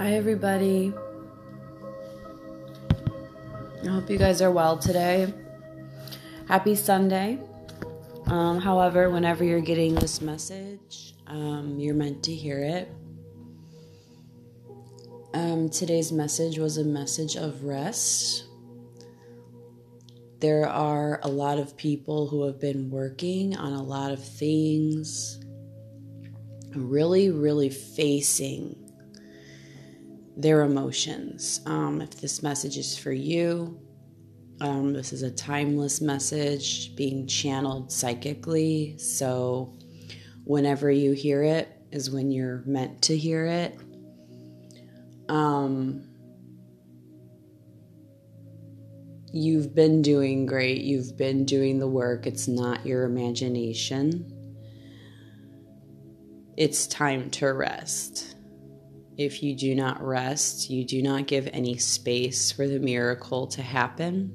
Hi, everybody. I hope you guys are well today. Happy Sunday. Um, however, whenever you're getting this message, um, you're meant to hear it. Um, today's message was a message of rest. There are a lot of people who have been working on a lot of things, really, really facing their emotions. Um, if this message is for you, um, this is a timeless message being channeled psychically. So, whenever you hear it, is when you're meant to hear it. Um, you've been doing great. You've been doing the work. It's not your imagination. It's time to rest. If you do not rest, you do not give any space for the miracle to happen.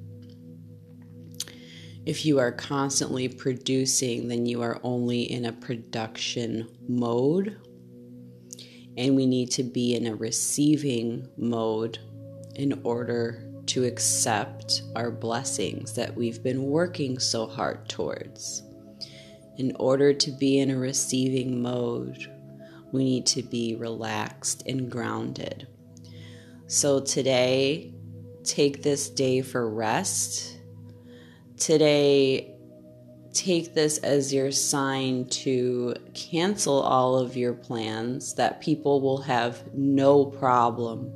If you are constantly producing, then you are only in a production mode. And we need to be in a receiving mode in order to accept our blessings that we've been working so hard towards. In order to be in a receiving mode, we need to be relaxed and grounded. So today, take this day for rest. Today, take this as your sign to cancel all of your plans that people will have no problem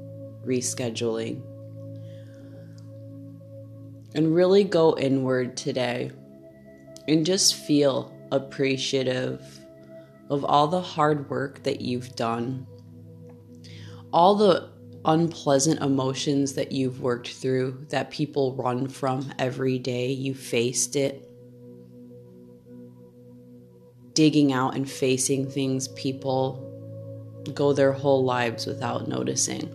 rescheduling. And really go inward today and just feel appreciative of all the hard work that you've done, all the unpleasant emotions that you've worked through that people run from every day. You faced it. Digging out and facing things people go their whole lives without noticing.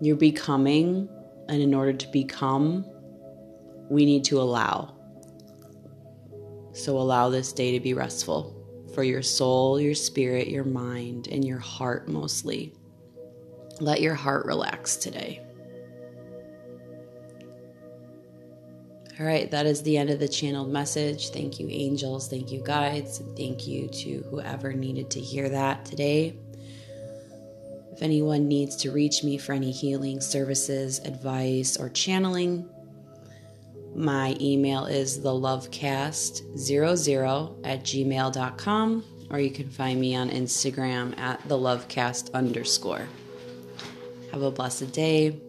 You're becoming, and in order to become, we need to allow. So allow this day to be restful for your soul, your spirit, your mind, and your heart mostly. Let your heart relax today. All right, that is the end of the channeled message. Thank you, angels. Thank you, guides. And thank you to whoever needed to hear that today. If anyone needs to reach me for any healing services, advice, or channeling, my email is thelovecast00 at gmail.com, or you can find me on Instagram at thelovecast underscore. Have a blessed day.